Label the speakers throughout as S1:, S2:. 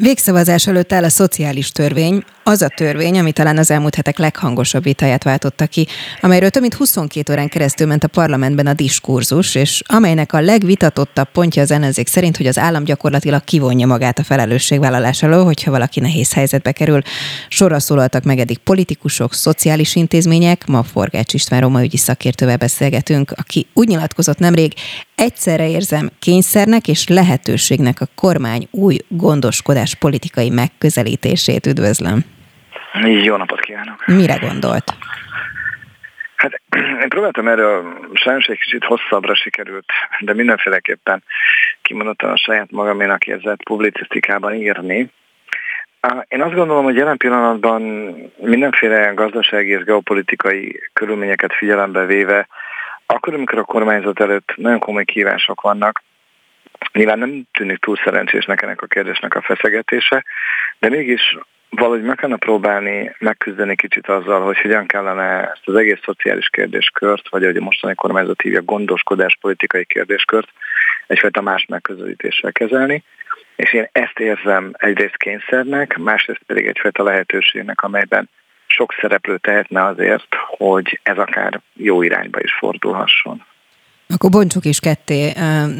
S1: Végszavazás előtt áll a szociális törvény, az a törvény, ami talán az elmúlt hetek leghangosabb vitáját váltotta ki, amelyről több mint 22 órán keresztül ment a parlamentben a diskurzus, és amelynek a legvitatottabb pontja az ellenzék szerint, hogy az állam gyakorlatilag kivonja magát a felelősségvállalás alól, hogyha valaki nehéz helyzetbe kerül. Sorra szólaltak meg eddig politikusok, szociális intézmények, ma Forgács István Roma ügyi szakértővel beszélgetünk, aki úgy nyilatkozott nemrég, egyszerre érzem kényszernek és lehetőségnek a kormány új gondoskodás politikai megközelítését üdvözlöm.
S2: Jó napot kívánok!
S1: Mire gondolt?
S2: Hát én próbáltam erről, sajnos egy kicsit hosszabbra sikerült, de mindenféleképpen kimondottan a saját magaménak érzett publicisztikában írni. Én azt gondolom, hogy jelen pillanatban mindenféle gazdasági és geopolitikai körülményeket figyelembe véve, akkor, amikor a kormányzat előtt nagyon komoly kívások vannak, nyilván nem tűnik túl szerencsésnek ennek a kérdésnek a feszegetése, de mégis valahogy meg kellene próbálni megküzdeni kicsit azzal, hogy hogyan kellene ezt az egész szociális kérdéskört, vagy ahogy a mostani kormányzat hívja, gondoskodás politikai kérdéskört egyfajta más megközelítéssel kezelni. És én ezt érzem egyrészt kényszernek, másrészt pedig egyfajta lehetőségnek, amelyben sok szereplő tehetne azért, hogy ez akár jó irányba is fordulhasson.
S1: Akkor bontsuk is ketté,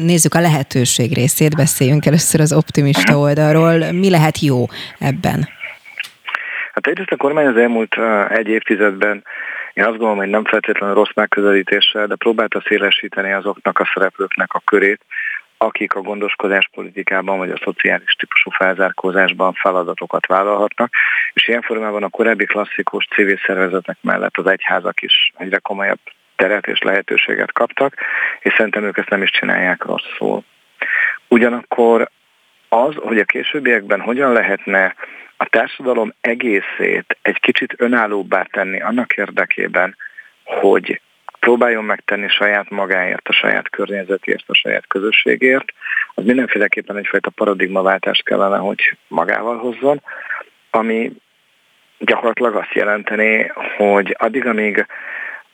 S1: nézzük a lehetőség részét, beszéljünk először az optimista oldalról. Mi lehet jó ebben?
S2: Hát egyrészt a kormány az elmúlt egy évtizedben én azt gondolom, hogy nem feltétlenül rossz megközelítéssel, de próbálta szélesíteni azoknak a szereplőknek a körét, akik a gondoskodás politikában vagy a szociális típusú felzárkózásban feladatokat vállalhatnak, és ilyen formában a korábbi klasszikus civil szervezetek mellett az egyházak is egyre komolyabb teret és lehetőséget kaptak, és szerintem ők ezt nem is csinálják rosszul. Ugyanakkor az, hogy a későbbiekben hogyan lehetne a társadalom egészét egy kicsit önállóbbá tenni annak érdekében, hogy próbáljon megtenni saját magáért, a saját környezetért, a saját közösségért, az mindenféleképpen egyfajta paradigmaváltást kellene, hogy magával hozzon, ami gyakorlatilag azt jelenteni, hogy addig, amíg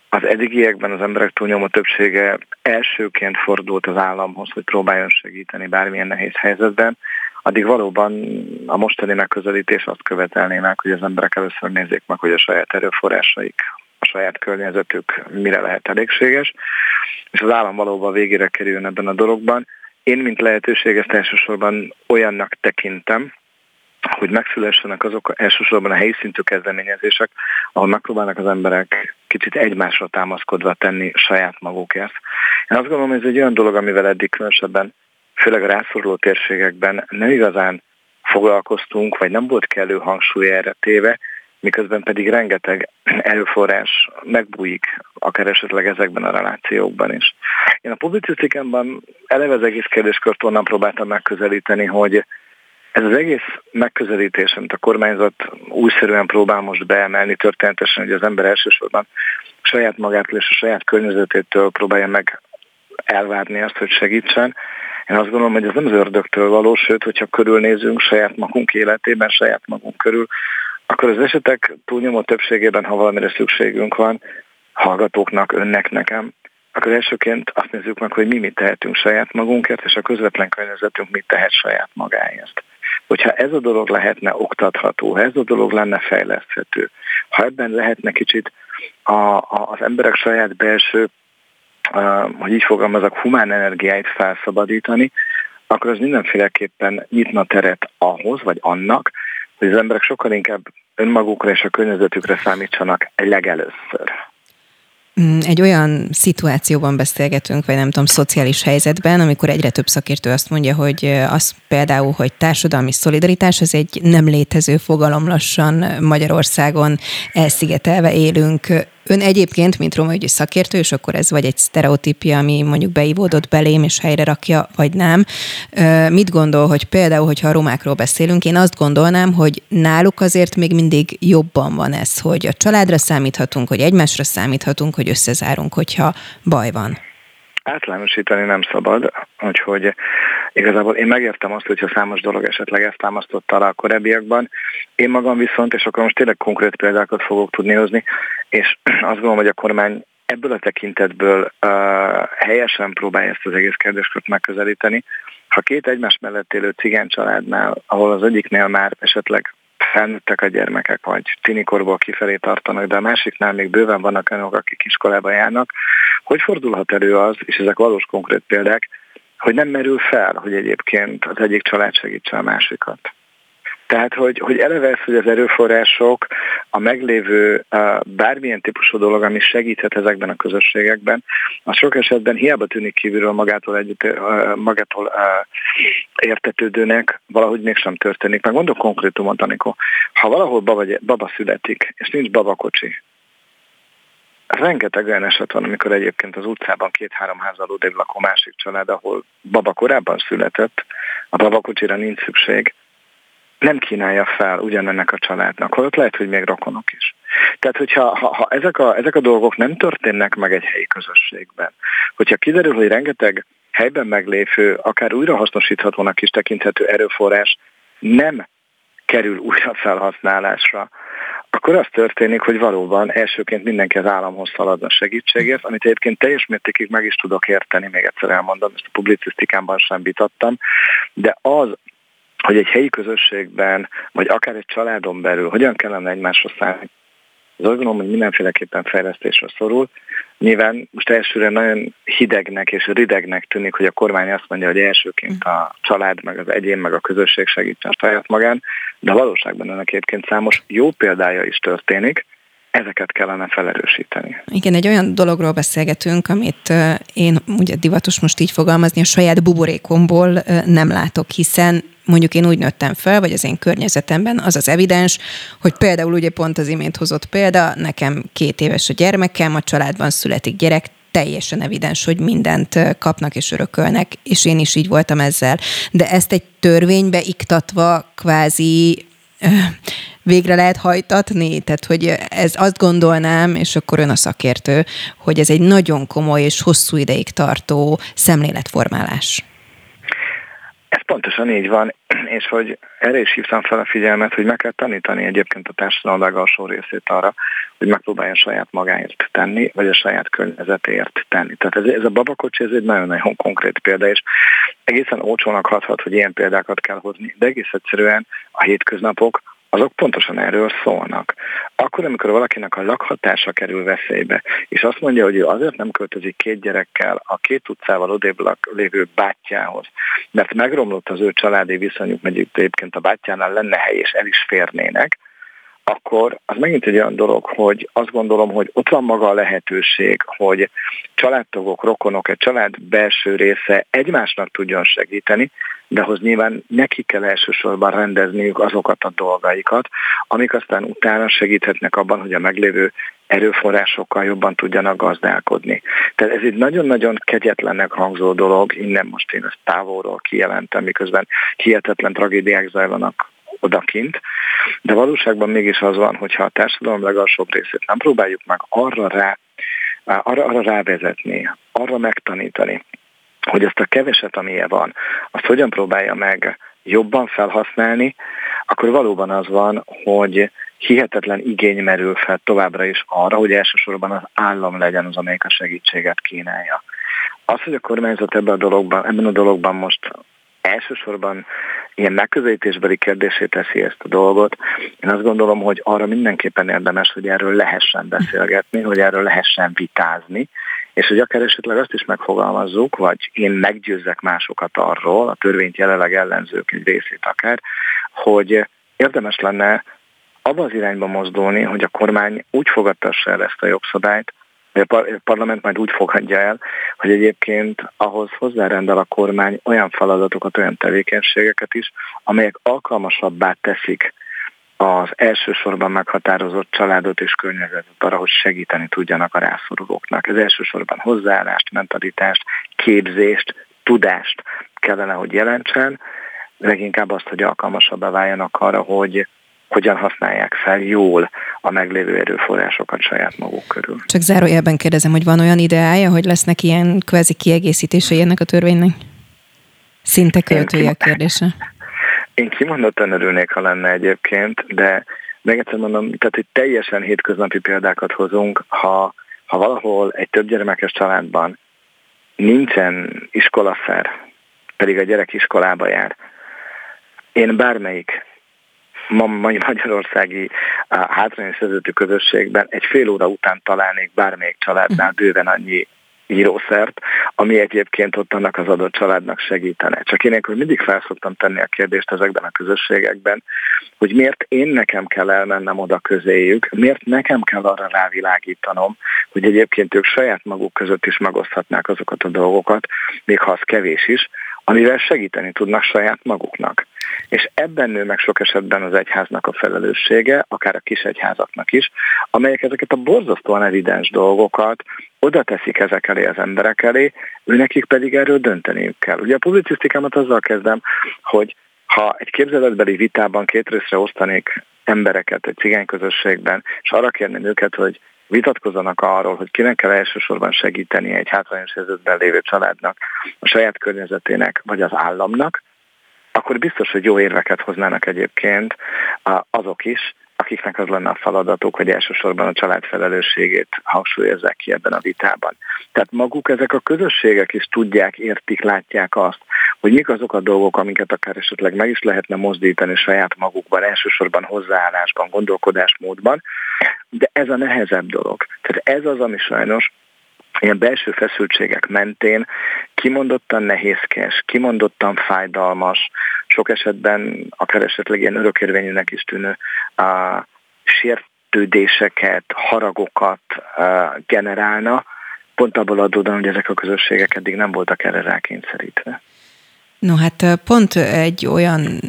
S2: az eddigiekben az emberek túlnyomó többsége elsőként fordult az államhoz, hogy próbáljon segíteni bármilyen nehéz helyzetben, addig valóban a mostani megközelítés azt követelné meg, hogy az emberek először nézzék meg, hogy a saját erőforrásaik, a saját környezetük mire lehet elégséges, és az állam valóban végére kerüljön ebben a dologban. Én, mint lehetőség, ezt elsősorban olyannak tekintem, hogy megszülessenek azok elsősorban a helyi szintű kezdeményezések, ahol megpróbálnak az emberek kicsit egymásra támaszkodva tenni saját magukért. Én azt gondolom, hogy ez egy olyan dolog, amivel eddig különösebben, főleg a rászoruló térségekben nem igazán foglalkoztunk, vagy nem volt kellő hangsúly erre téve, miközben pedig rengeteg erőforrás megbújik, akár esetleg ezekben a relációkban is. Én a publicisztikámban eleve az egész kérdéskört onnan próbáltam megközelíteni, hogy ez az egész megközelítés, amit a kormányzat újszerűen próbál most beemelni történetesen, hogy az ember elsősorban saját magától és a saját környezetétől próbálja meg elvárni azt, hogy segítsen. Én azt gondolom, hogy ez nem az ördögtől való, sőt, hogyha körülnézünk saját magunk életében, saját magunk körül, akkor az esetek túlnyomó többségében, ha valamire szükségünk van, hallgatóknak, önnek, nekem, akkor elsőként azt nézzük meg, hogy mi mit tehetünk saját magunkért, és a közvetlen környezetünk mit tehet saját magáért. Hogyha ez a dolog lehetne oktatható, ha ez a dolog lenne fejleszthető, ha ebben lehetne kicsit a, a, az emberek saját belső, uh, hogy így fogalmazok, humán energiáit felszabadítani, akkor az mindenféleképpen nyitna teret ahhoz, vagy annak, hogy az emberek sokkal inkább önmagukra és a környezetükre számítsanak legelőször.
S1: Mm, egy olyan szituációban beszélgetünk, vagy nem tudom, szociális helyzetben, amikor egyre több szakértő azt mondja, hogy az például, hogy társadalmi szolidaritás, az egy nem létező fogalom lassan Magyarországon elszigetelve élünk. Ön egyébként, mint római szakértő, és akkor ez vagy egy sztereotípia, ami mondjuk beivódott belém, és helyre rakja, vagy nem. Mit gondol, hogy például, hogyha a romákról beszélünk, én azt gondolnám, hogy náluk azért még mindig jobban van ez, hogy a családra számíthatunk, hogy egymásra számíthatunk, hogy összezárunk, hogyha baj van.
S2: Átlánosítani nem szabad, úgyhogy igazából én megértem azt, hogyha számos dolog esetleg ezt támasztotta alá a korábbiakban. Én magam viszont, és akkor most tényleg konkrét példákat fogok tudni hozni, és azt gondolom, hogy a kormány ebből a tekintetből uh, helyesen próbálja ezt az egész kérdéskört megközelíteni, Ha két egymás mellett élő cigány családnál, ahol az egyiknél már esetleg felnőttek a gyermekek, vagy tinikorból kifelé tartanak, de a másiknál még bőven vannak olyanok, akik iskolába járnak, hogy fordulhat elő az, és ezek valós konkrét példák, hogy nem merül fel, hogy egyébként az egyik család segítse a másikat. Tehát, hogy, hogy eleve ez, hogy az erőforrások, a meglévő bármilyen típusú dolog, ami segíthet ezekben a közösségekben, az sok esetben hiába tűnik kívülről magától, együtt, magától értetődőnek, valahogy mégsem történik. Meg mondok konkrétumot, Anikó. Ha valahol baba, baba születik, és nincs babakocsi, Rengeteg olyan eset van, amikor egyébként az utcában két-három házal odébb lakó másik család, ahol baba korábban született, a babakocsira nincs szükség, nem kínálja fel ugyanennek a családnak, holott lehet, hogy még rokonok is. Tehát, hogyha ha, ha ezek, a, ezek a dolgok nem történnek meg egy helyi közösségben, hogyha kiderül, hogy rengeteg helyben meglévő, akár újrahasznosíthatónak is tekinthető erőforrás nem kerül újra felhasználásra, akkor az történik, hogy valóban elsőként mindenki az államhoz szaladna segítségért, amit egyébként teljes mértékig meg is tudok érteni, még egyszer elmondom, ezt a publicisztikámban sem vitattam, de az, hogy egy helyi közösségben, vagy akár egy családon belül hogyan kellene egymásra szállni, az azt gondolom, hogy mindenféleképpen fejlesztésre szorul. Nyilván most elsőre nagyon hidegnek és ridegnek tűnik, hogy a kormány azt mondja, hogy elsőként a család, meg az egyén, meg a közösség segítsen saját magán, de a valóságban ennek egyébként számos jó példája is történik, ezeket kellene felerősíteni.
S1: Igen, egy olyan dologról beszélgetünk, amit én ugye divatos most így fogalmazni, a saját buborékomból nem látok, hiszen mondjuk én úgy nőttem fel, vagy az én környezetemben, az az evidens, hogy például ugye pont az imént hozott példa, nekem két éves a gyermekem, a családban születik gyerek, teljesen evidens, hogy mindent kapnak és örökölnek, és én is így voltam ezzel. De ezt egy törvénybe iktatva kvázi végre lehet hajtatni? Tehát, hogy ez azt gondolnám, és akkor ön a szakértő, hogy ez egy nagyon komoly és hosszú ideig tartó szemléletformálás.
S2: Ez pontosan így van, és hogy erre is hívtam fel a figyelmet, hogy meg kell tanítani egyébként a társadalom legalsó részét arra, hogy megpróbálja saját magáért tenni, vagy a saját környezetért tenni. Tehát ez, ez a babakocsi, ez egy nagyon-nagyon konkrét példa, és egészen olcsónak hathat, hogy ilyen példákat kell hozni, de egész egyszerűen a hétköznapok azok pontosan erről szólnak. Akkor, amikor valakinek a lakhatása kerül veszélybe, és azt mondja, hogy ő azért nem költözik két gyerekkel a két utcával odébb lévő bátyjához, mert megromlott az ő családi viszonyuk, mert egyébként a bátyjánál lenne hely, és el is férnének, akkor az megint egy olyan dolog, hogy azt gondolom, hogy ott van maga a lehetőség, hogy családtagok, rokonok, egy család belső része egymásnak tudjon segíteni, de ahhoz nyilván neki kell elsősorban rendezniük azokat a dolgaikat, amik aztán utána segíthetnek abban, hogy a meglévő erőforrásokkal jobban tudjanak gazdálkodni. Tehát ez egy nagyon-nagyon kegyetlennek hangzó dolog, innen most én ezt távolról kijelentem, miközben hihetetlen tragédiák zajlanak odakint, de valóságban mégis az van, hogyha a társadalom legalsóbb részét nem próbáljuk meg arra, rá, arra, arra rávezetni, arra megtanítani, hogy azt a keveset, amilyen van, azt hogyan próbálja meg jobban felhasználni, akkor valóban az van, hogy hihetetlen igény merül fel továbbra is arra, hogy elsősorban az állam legyen az, amelyik a segítséget kínálja. Az, hogy a kormányzat ebben a dologban, ebben a dologban most elsősorban ilyen megközelítésbeli kérdésé teszi ezt a dolgot. Én azt gondolom, hogy arra mindenképpen érdemes, hogy erről lehessen beszélgetni, hogy erről lehessen vitázni, és hogy akár esetleg azt is megfogalmazzuk, vagy én meggyőzzek másokat arról, a törvényt jelenleg ellenzők egy részét akár, hogy érdemes lenne abba az irányba mozdulni, hogy a kormány úgy fogadtassa el ezt a jogszabályt, a parlament majd úgy fogadja el, hogy egyébként ahhoz hozzárendel a kormány olyan feladatokat, olyan tevékenységeket is, amelyek alkalmasabbá teszik az elsősorban meghatározott családot és környezetet arra, hogy segíteni tudjanak a rászorulóknak. Ez elsősorban hozzáállást, mentalitást, képzést, tudást kellene, hogy jelentsen, leginkább azt, hogy alkalmasabbá váljanak arra, hogy hogyan használják fel jól a meglévő erőforrásokat saját maguk körül.
S1: Csak zárójelben kérdezem, hogy van olyan ideája, hogy lesznek ilyen kvázi kiegészítései ennek a törvénynek? Szinte költője a kérdése.
S2: Én kimondottan örülnék, ha lenne egyébként, de meg egyszer mondom, tehát hogy teljesen hétköznapi példákat hozunk, ha, ha valahol egy többgyermekes családban nincsen iskolaszer, pedig a gyerek iskolába jár. Én bármelyik ma mai magyarországi hátrányos vezető közösségben egy fél óra után találnék bármelyik családnál bőven annyi írószert, ami egyébként ott annak az adott családnak segítene. Csak én akkor mindig felszoktam tenni a kérdést ezekben a közösségekben, hogy miért én nekem kell elmennem oda közéjük, miért nekem kell arra rávilágítanom, hogy egyébként ők saját maguk között is megoszthatnák azokat a dolgokat, még ha az kevés is, amivel segíteni tudnak saját maguknak. És ebben nő meg sok esetben az egyháznak a felelőssége, akár a kis egyházaknak is, amelyek ezeket a borzasztóan evidens dolgokat oda teszik ezek elé az emberek elé, őnekik pedig erről dönteniük kell. Ugye a publicisztikámat azzal kezdem, hogy ha egy képzeletbeli vitában két részre osztanék embereket egy cigány közösségben, és arra kérném őket, hogy vitatkozzanak arról, hogy kinek kell elsősorban segíteni egy hátrányos helyzetben lévő családnak, a saját környezetének vagy az államnak, akkor biztos, hogy jó érveket hoznának egyébként azok is, akiknek az lenne a feladatuk, hogy elsősorban a család felelősségét hangsúlyozzák ki ebben a vitában. Tehát maguk ezek a közösségek is tudják, értik, látják azt, hogy mik azok a dolgok, amiket akár esetleg meg is lehetne mozdítani saját magukban, elsősorban hozzáállásban, gondolkodásmódban, de ez a nehezebb dolog. Tehát ez az, ami sajnos ilyen belső feszültségek mentén kimondottan nehézkes, kimondottan fájdalmas, sok esetben akár esetleg ilyen örökérvényűnek is tűnő a sértődéseket, haragokat generálna, pont abból adódóan, hogy ezek a közösségek eddig nem voltak erre rákényszerítve.
S1: No hát pont egy olyan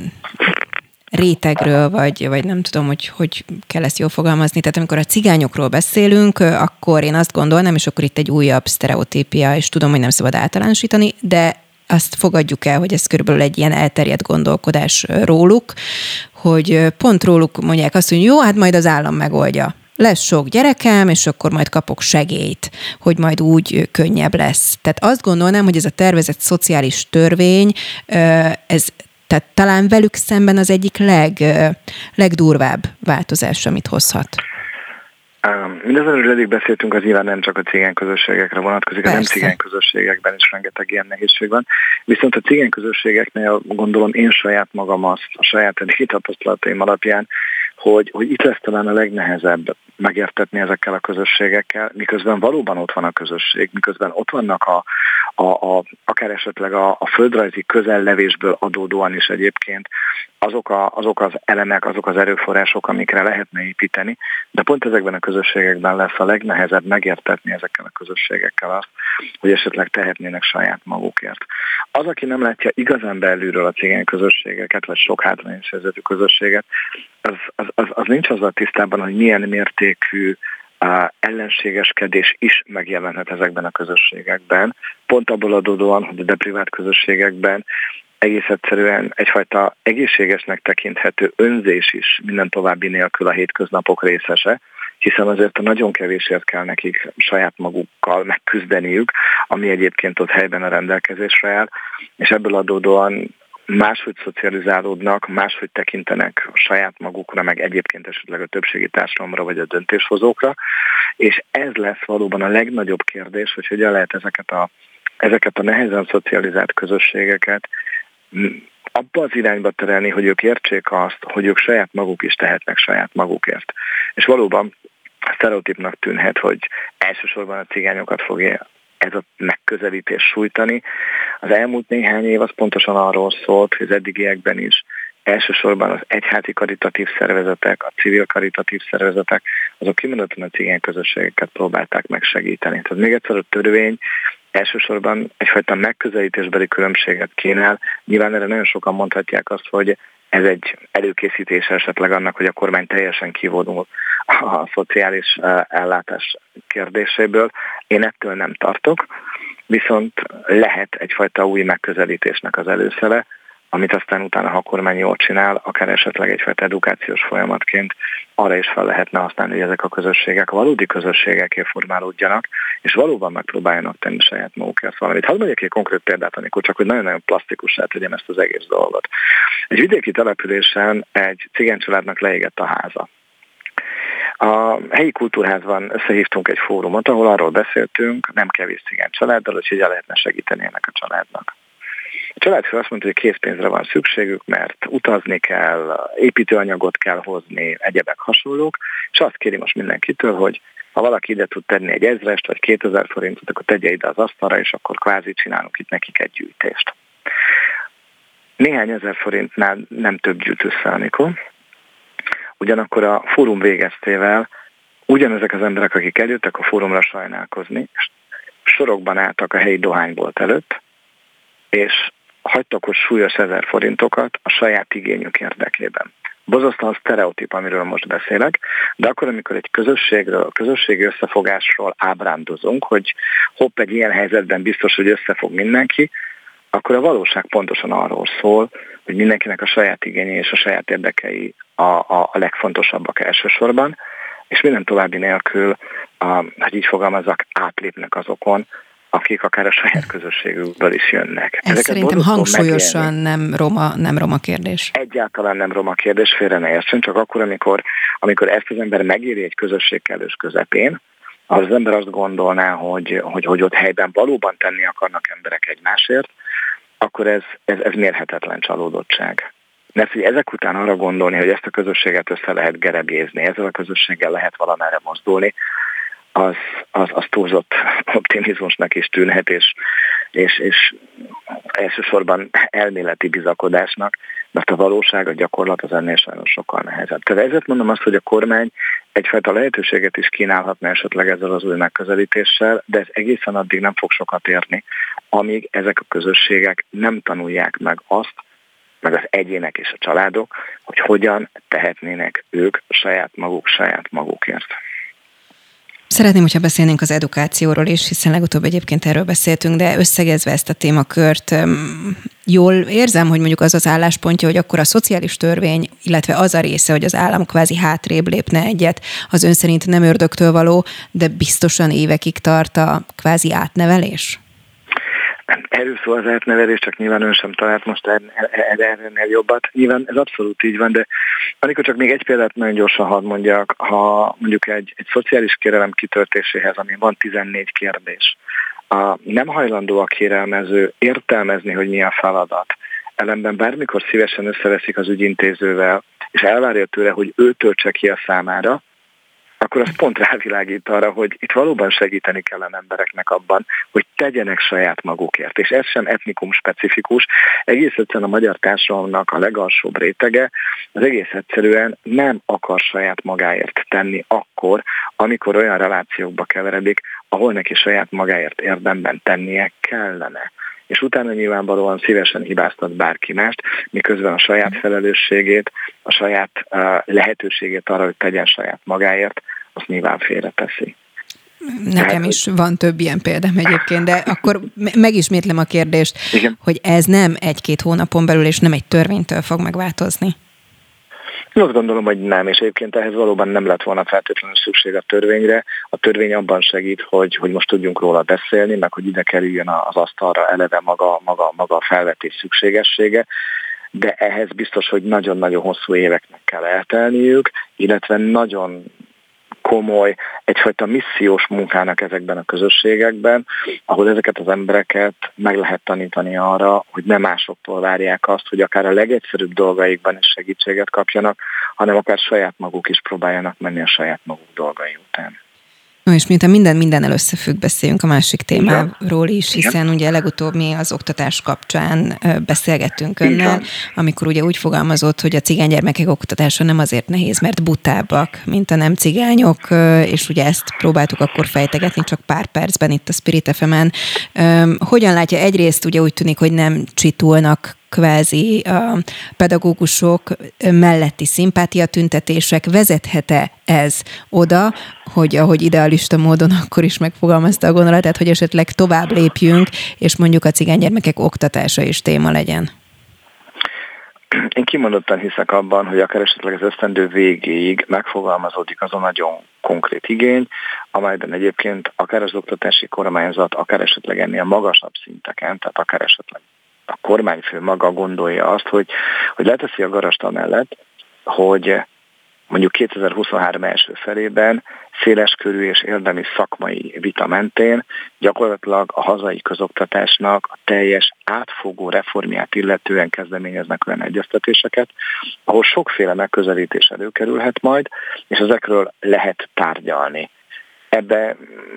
S1: rétegről, vagy, vagy nem tudom, hogy hogy kell ezt jól fogalmazni. Tehát amikor a cigányokról beszélünk, akkor én azt gondolnám, és akkor itt egy újabb sztereotípia, és tudom, hogy nem szabad általánosítani, de azt fogadjuk el, hogy ez körülbelül egy ilyen elterjedt gondolkodás róluk, hogy pont róluk mondják azt, hogy jó, hát majd az állam megoldja. Lesz sok gyerekem, és akkor majd kapok segélyt, hogy majd úgy könnyebb lesz. Tehát azt gondolnám, hogy ez a tervezett szociális törvény, ez tehát talán velük szemben az egyik leg, legdurvább változás, amit hozhat.
S2: Amiről eddig beszéltünk, az nyilván nem csak a cigány közösségekre vonatkozik, Persze. a nem cigány közösségekben is rengeteg ilyen nehézség van. Viszont a cigány közösségeknél gondolom én saját magam azt, a saját eddigi tapasztalataim alapján, hogy, hogy itt lesz talán a legnehezebb megértetni ezekkel a közösségekkel, miközben valóban ott van a közösség, miközben ott vannak a, a, a, akár esetleg a, a földrajzi közellevésből adódóan is egyébként azok, a, azok az elemek, azok az erőforrások, amikre lehetne építeni, de pont ezekben a közösségekben lesz a legnehezebb megértetni ezekkel a közösségekkel azt, hogy esetleg tehetnének saját magukért. Az, aki nem látja igazán belülről a cigány közösségeket, vagy sok hátrányos helyzetű közösséget, az, az, az, az nincs azzal tisztában, hogy milyen mértékű ellenségeskedés is megjelenhet ezekben a közösségekben. Pont abból adódóan, hogy a deprivált közösségekben egész egyszerűen egyfajta egészségesnek tekinthető önzés is minden további nélkül a hétköznapok részese, hiszen azért nagyon kevésért kell nekik saját magukkal megküzdeniük, ami egyébként ott helyben a rendelkezésre áll, és ebből adódóan máshogy szocializálódnak, máshogy tekintenek a saját magukra, meg egyébként esetleg a többségi társadalomra vagy a döntéshozókra, és ez lesz valóban a legnagyobb kérdés, hogy hogyan lehet ezeket a, ezeket a nehezen szocializált közösségeket abba az irányba terelni, hogy ők értsék azt, hogy ők saját maguk is tehetnek saját magukért. És valóban sztereotípnak tűnhet, hogy elsősorban a cigányokat fogja ez a megközelítés sújtani. Az elmúlt néhány év az pontosan arról szólt, hogy az eddigiekben is elsősorban az egyháti karitatív szervezetek, a civil karitatív szervezetek, azok kimondottan a cigány közösségeket próbálták megsegíteni. Tehát még egyszer a törvény elsősorban egyfajta megközelítésbeli különbséget kínál. Nyilván erre nagyon sokan mondhatják azt, hogy ez egy előkészítés esetleg annak, hogy a kormány teljesen kivonul a szociális ellátás kérdéséből. Én ettől nem tartok, viszont lehet egyfajta új megközelítésnek az előszele, amit aztán utána, ha a kormány jól csinál, akár esetleg egyfajta edukációs folyamatként arra is fel lehetne használni, hogy ezek a közösségek valódi közösségeké formálódjanak, és valóban megpróbáljanak tenni saját magukért valamit. Hadd mondjak egy konkrét példát, amikor csak hogy nagyon-nagyon plastikussá tegyem ezt az egész dolgot. Egy vidéki településen egy cigány családnak leégett a háza. A helyi kultúrházban összehívtunk egy fórumot, ahol arról beszéltünk, nem kevés cigány családdal, hogy hogyan lehetne segíteni ennek a családnak. A családfő azt mondta, hogy készpénzre van szükségük, mert utazni kell, építőanyagot kell hozni, egyebek hasonlók, és azt kéri most mindenkitől, hogy ha valaki ide tud tenni egy ezrest vagy kétezer forintot, akkor tegye ide az asztalra, és akkor kvázi csinálunk itt nekik egy gyűjtést. Néhány ezer forintnál nem több gyűjt össze, amikor. Ugyanakkor a fórum végeztével ugyanezek az emberek, akik eljöttek a fórumra sajnálkozni, sorokban álltak a helyi dohánybolt előtt, és hagytak ott súlyos ezer forintokat a saját igényük érdekében. Bozasztóan sztereotíp, amiről most beszélek, de akkor, amikor egy közösségről, közösségi összefogásról ábrándozunk, hogy hopp, egy ilyen helyzetben biztos, hogy összefog mindenki, akkor a valóság pontosan arról szól, hogy mindenkinek a saját igényei és a saját érdekei a, a, a legfontosabbak elsősorban, és minden további nélkül, a, hogy így fogalmazok, átlépnek azokon, akik akár a saját közösségükből is jönnek.
S1: Ez Ezeket szerintem hangsúlyosan nem roma, nem roma kérdés.
S2: Egyáltalán nem roma kérdés, félre ne értsen, csak akkor, amikor, amikor ezt az ember megéri egy közösség kellős közepén, az, az ember azt gondolná, hogy, hogy, hogy ott helyben valóban tenni akarnak emberek egymásért, akkor ez, ez, ez mérhetetlen csalódottság. Mert hogy ezek után arra gondolni, hogy ezt a közösséget össze lehet gerebjézni, ezzel a közösséggel lehet valamerre mozdulni, az, az, az túlzott optimizmusnak is tűnhet, és, és, és elsősorban elméleti bizakodásnak, mert a valóság, a gyakorlat az ennél sajnos sokkal nehezebb. Tehát ezért mondom azt, hogy a kormány egyfajta lehetőséget is kínálhatna esetleg ezzel az új megközelítéssel, de ez egészen addig nem fog sokat érni, amíg ezek a közösségek nem tanulják meg azt, meg az egyének és a családok, hogy hogyan tehetnének ők saját maguk saját magukért.
S1: Szeretném, hogyha beszélnénk az edukációról is, hiszen legutóbb egyébként erről beszéltünk, de összegezve ezt a témakört, jól érzem, hogy mondjuk az az álláspontja, hogy akkor a szociális törvény, illetve az a része, hogy az állam kvázi hátrébb lépne egyet, az ön szerint nem ördögtől való, de biztosan évekig tart a kvázi átnevelés?
S2: Erről szól az átnevelés, csak nyilván ön sem talált most erről jobbat. Nyilván ez abszolút így van, de amikor csak még egy példát nagyon gyorsan hadd mondjak, ha mondjuk egy, egy szociális kérelem kitöltéséhez, ami van 14 kérdés, a nem hajlandó a kérelmező értelmezni, hogy mi a feladat, ellenben bármikor szívesen összeveszik az ügyintézővel, és elvárja tőle, hogy ő töltse ki a számára, akkor az pont rávilágít arra, hogy itt valóban segíteni kellene embereknek abban, hogy tegyenek saját magukért. És ez sem etnikum specifikus. Egész egyszerűen a magyar társadalomnak a legalsóbb rétege az egész egyszerűen nem akar saját magáért tenni akkor, amikor olyan relációkba keveredik, ahol neki saját magáért érdemben tennie kellene és utána nyilvánvalóan szívesen hibáztat bárki mást, miközben a saját felelősségét, a saját uh, lehetőségét arra, hogy tegyen saját magáért, azt nyilván félreteszi.
S1: Nekem is van több ilyen példám egyébként, de akkor megismétlem a kérdést, igen. hogy ez nem egy-két hónapon belül, és nem egy törvénytől fog megváltozni.
S2: Én azt gondolom, hogy nem, és egyébként ehhez valóban nem lett volna feltétlenül szükség a törvényre. A törvény abban segít, hogy, hogy most tudjunk róla beszélni, meg hogy ide kerüljön az asztalra eleve maga, maga, maga a felvetés szükségessége de ehhez biztos, hogy nagyon-nagyon hosszú éveknek kell eltelniük, illetve nagyon komoly, egyfajta missziós munkának ezekben a közösségekben, ahol ezeket az embereket meg lehet tanítani arra, hogy nem másoktól várják azt, hogy akár a legegyszerűbb dolgaikban is segítséget kapjanak, hanem akár saját maguk is próbáljanak menni a saját maguk dolgai után.
S1: No, és miután minden mindennel összefügg, beszéljünk a másik témáról is, hiszen Igen. ugye legutóbb mi az oktatás kapcsán beszélgettünk önnel, amikor ugye úgy fogalmazott, hogy a cigány gyermekek oktatása nem azért nehéz, mert butábbak, mint a nem cigányok, és ugye ezt próbáltuk akkor fejtegetni csak pár percben itt a Spirit fm -en. Hogyan látja egyrészt ugye úgy tűnik, hogy nem csitulnak kvázi a pedagógusok melletti szimpátiatüntetések, vezethete ez oda, hogy ahogy idealista módon akkor is megfogalmazta a gondolatát, hogy esetleg tovább lépjünk, és mondjuk a cigánygyermekek oktatása is téma legyen?
S2: Én kimondottan hiszek abban, hogy akár esetleg az esztendő végéig megfogalmazódik az a nagyon konkrét igény, amelyben egyébként akár az oktatási kormányzat, akár esetleg ennél magasabb szinteken, tehát akár esetleg a kormányfő maga gondolja azt, hogy, hogy leteszi a garasta mellett, hogy mondjuk 2023 első felében széleskörű és érdemi szakmai vita mentén gyakorlatilag a hazai közoktatásnak a teljes átfogó reformját illetően kezdeményeznek olyan egyeztetéseket, ahol sokféle megközelítés előkerülhet majd, és ezekről lehet tárgyalni ebbe,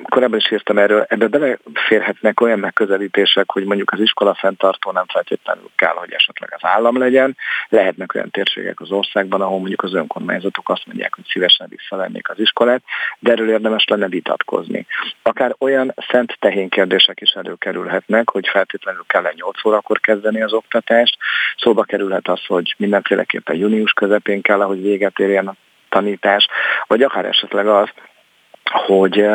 S2: korábban is írtam erről, ebbe beleférhetnek olyan megközelítések, hogy mondjuk az iskola fenntartó nem feltétlenül kell, hogy esetleg az állam legyen. Lehetnek olyan térségek az országban, ahol mondjuk az önkormányzatok azt mondják, hogy szívesen visszavennék az iskolát, de erről érdemes lenne vitatkozni. Akár olyan szent tehén kérdések is előkerülhetnek, hogy feltétlenül kell 8 órakor kezdeni az oktatást. Szóba kerülhet az, hogy mindenféleképpen június közepén kell, hogy véget érjen a tanítás, vagy akár esetleg az, hogy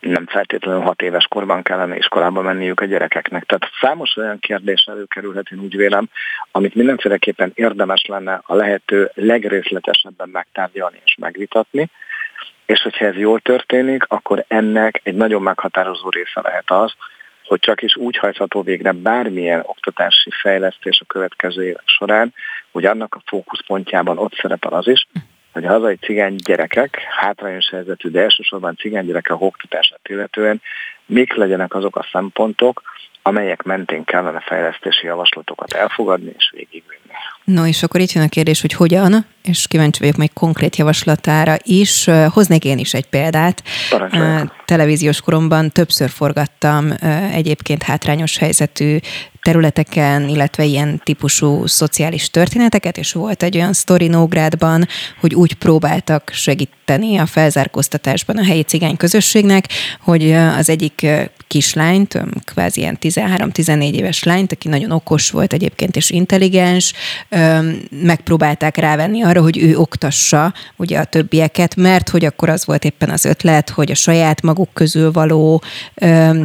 S2: nem feltétlenül hat éves korban kellene iskolába menniük a gyerekeknek. Tehát számos olyan kérdés előkerülhet, én úgy vélem, amit mindenféleképpen érdemes lenne a lehető legrészletesebben megtárgyalni és megvitatni, és hogyha ez jól történik, akkor ennek egy nagyon meghatározó része lehet az, hogy csak is úgy hajtható végre bármilyen oktatási fejlesztés a következő évek során, hogy annak a fókuszpontjában ott szerepel az is, hogy a hazai cigány gyerekek, hátrányos helyzetű, de elsősorban cigány gyerekek oktatását illetően mik legyenek azok a szempontok, amelyek mentén kellene fejlesztési javaslatokat elfogadni és végigvinni.
S1: No, és akkor itt jön a kérdés, hogy hogyan, és kíváncsi vagyok még konkrét javaslatára is. Hoznék én is egy példát.
S2: Parancsoljuk.
S1: Televíziós koromban többször forgattam egyébként hátrányos helyzetű területeken, illetve ilyen típusú szociális történeteket, és volt egy olyan sztori Nógrádban, hogy úgy próbáltak segíteni a felzárkóztatásban a helyi cigány közösségnek, hogy az egyik kislányt, kvázi ilyen 13-14 éves lányt, aki nagyon okos volt egyébként és intelligens, megpróbálták rávenni arra, hogy ő oktassa ugye a többieket, mert hogy akkor az volt éppen az ötlet, hogy a saját maguk közül való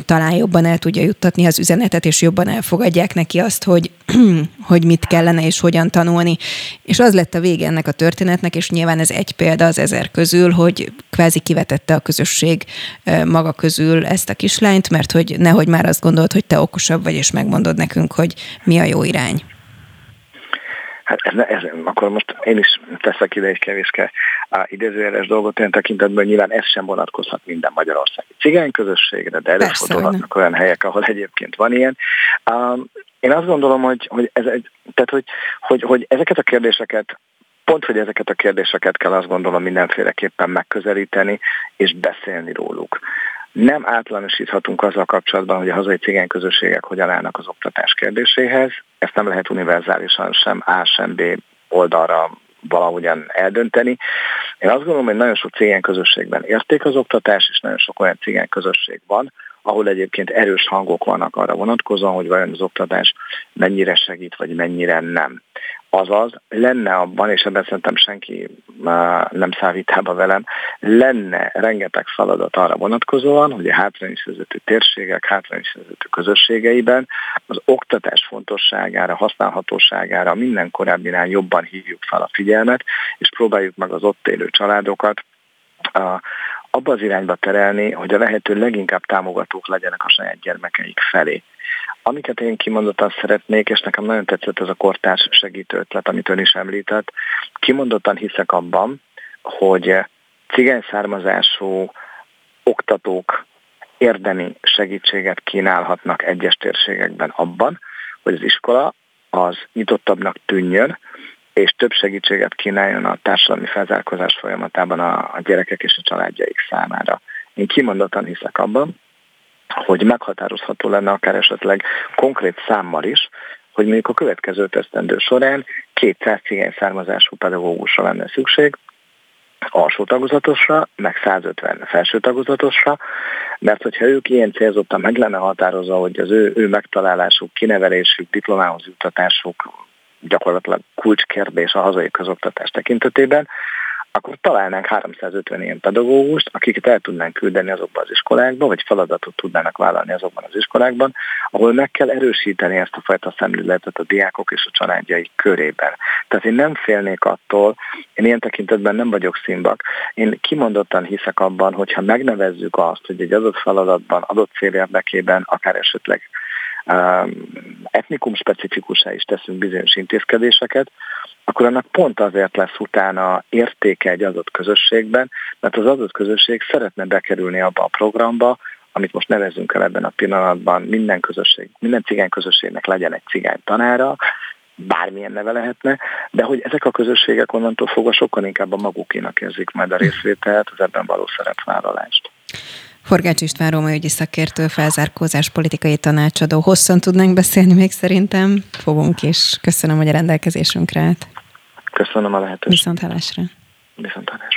S1: talán jobban el tudja juttatni az üzenetet, és jobban elfogadják neki azt, hogy, hogy mit kellene és hogyan tanulni. És az lett a vége ennek a történetnek, és nyilván ez egy példa az ezer közül, hogy kvázi kivetette a közösség maga közül ezt a kislányt, mert hogy nehogy már azt gondolt, hogy te okosabb vagy, és megmondod nekünk, hogy mi a jó irány.
S2: Hát ez, ez, akkor most én is teszek ide egy kevéske idézőjeles dolgot olyan tekintetben, nyilván ez sem vonatkozhat minden magyarországi cigány közösségre, de előfordulhatnak olyan helyek, ahol egyébként van ilyen. Um, én azt gondolom, hogy, hogy, ez tehát, hogy, hogy, hogy ezeket a kérdéseket pont, hogy ezeket a kérdéseket kell azt gondolom mindenféleképpen megközelíteni és beszélni róluk nem általánosíthatunk azzal kapcsolatban, hogy a hazai cigány közösségek hogyan állnak az oktatás kérdéséhez. Ezt nem lehet univerzálisan sem A, sem B oldalra valahogyan eldönteni. Én azt gondolom, hogy nagyon sok cigány közösségben érték az oktatás, és nagyon sok olyan cigány közösség van, ahol egyébként erős hangok vannak arra vonatkozóan, hogy vajon az oktatás mennyire segít, vagy mennyire nem. Azaz, lenne abban, és ebben szerintem senki nem szállítába velem, lenne rengeteg feladat arra vonatkozóan, hogy a hátrányos vezető térségek, hátrányos vezető közösségeiben az oktatás fontosságára, használhatóságára minden korábbinál jobban hívjuk fel a figyelmet, és próbáljuk meg az ott élő családokat abba az irányba terelni, hogy a lehető leginkább támogatók legyenek a saját gyermekeik felé. Amiket én kimondottan szeretnék, és nekem nagyon tetszett ez a kortárs segítő ötlet, amit ön is említett, kimondottan hiszek abban, hogy cigány származású oktatók érdemi segítséget kínálhatnak egyes térségekben abban, hogy az iskola az nyitottabbnak tűnjön, és több segítséget kínáljon a társadalmi felzárkozás folyamatában a, a gyerekek és a családjaik számára. Én kimondottan hiszek abban, hogy meghatározható lenne akár esetleg konkrét számmal is, hogy mondjuk a következő tesztendő során 200 cigány származású pedagógusra lenne szükség, alsó tagozatosra, meg 150 felső tagozatosra, mert hogyha ők ilyen célzottan meg lenne határozva, hogy az ő, ő megtalálásuk, kinevelésük, diplomához juttatásuk gyakorlatilag kulcskérdés a hazai közoktatás tekintetében, akkor találnánk 350 ilyen pedagógust, akiket el tudnánk küldeni azokban az iskolákba, vagy feladatot tudnának vállalni azokban az iskolákban, ahol meg kell erősíteni ezt a fajta szemléletet a diákok és a családjai körében. Tehát én nem félnék attól, én ilyen tekintetben nem vagyok színbak. Én kimondottan hiszek abban, hogyha megnevezzük azt, hogy egy adott feladatban, adott cél érdekében, akár esetleg etnikum specifikusá is teszünk bizonyos intézkedéseket, akkor annak pont azért lesz utána értéke egy adott közösségben, mert az adott közösség szeretne bekerülni abba a programba, amit most nevezünk el ebben a pillanatban, minden közösség, minden cigány közösségnek legyen egy cigány tanára, bármilyen neve lehetne, de hogy ezek a közösségek onnantól fogva sokkal inkább a magukénak érzik majd a részvételt, az ebben való szerepvállalást.
S1: Forgács István Róma ügyi szakértő, felzárkózás politikai tanácsadó. Hosszan tudnánk beszélni még szerintem, fogunk is. Köszönöm, hogy a rendelkezésünkre állt.
S2: Köszönöm a lehetőséget.
S1: Viszont hallásra.
S2: Viszont hallásra.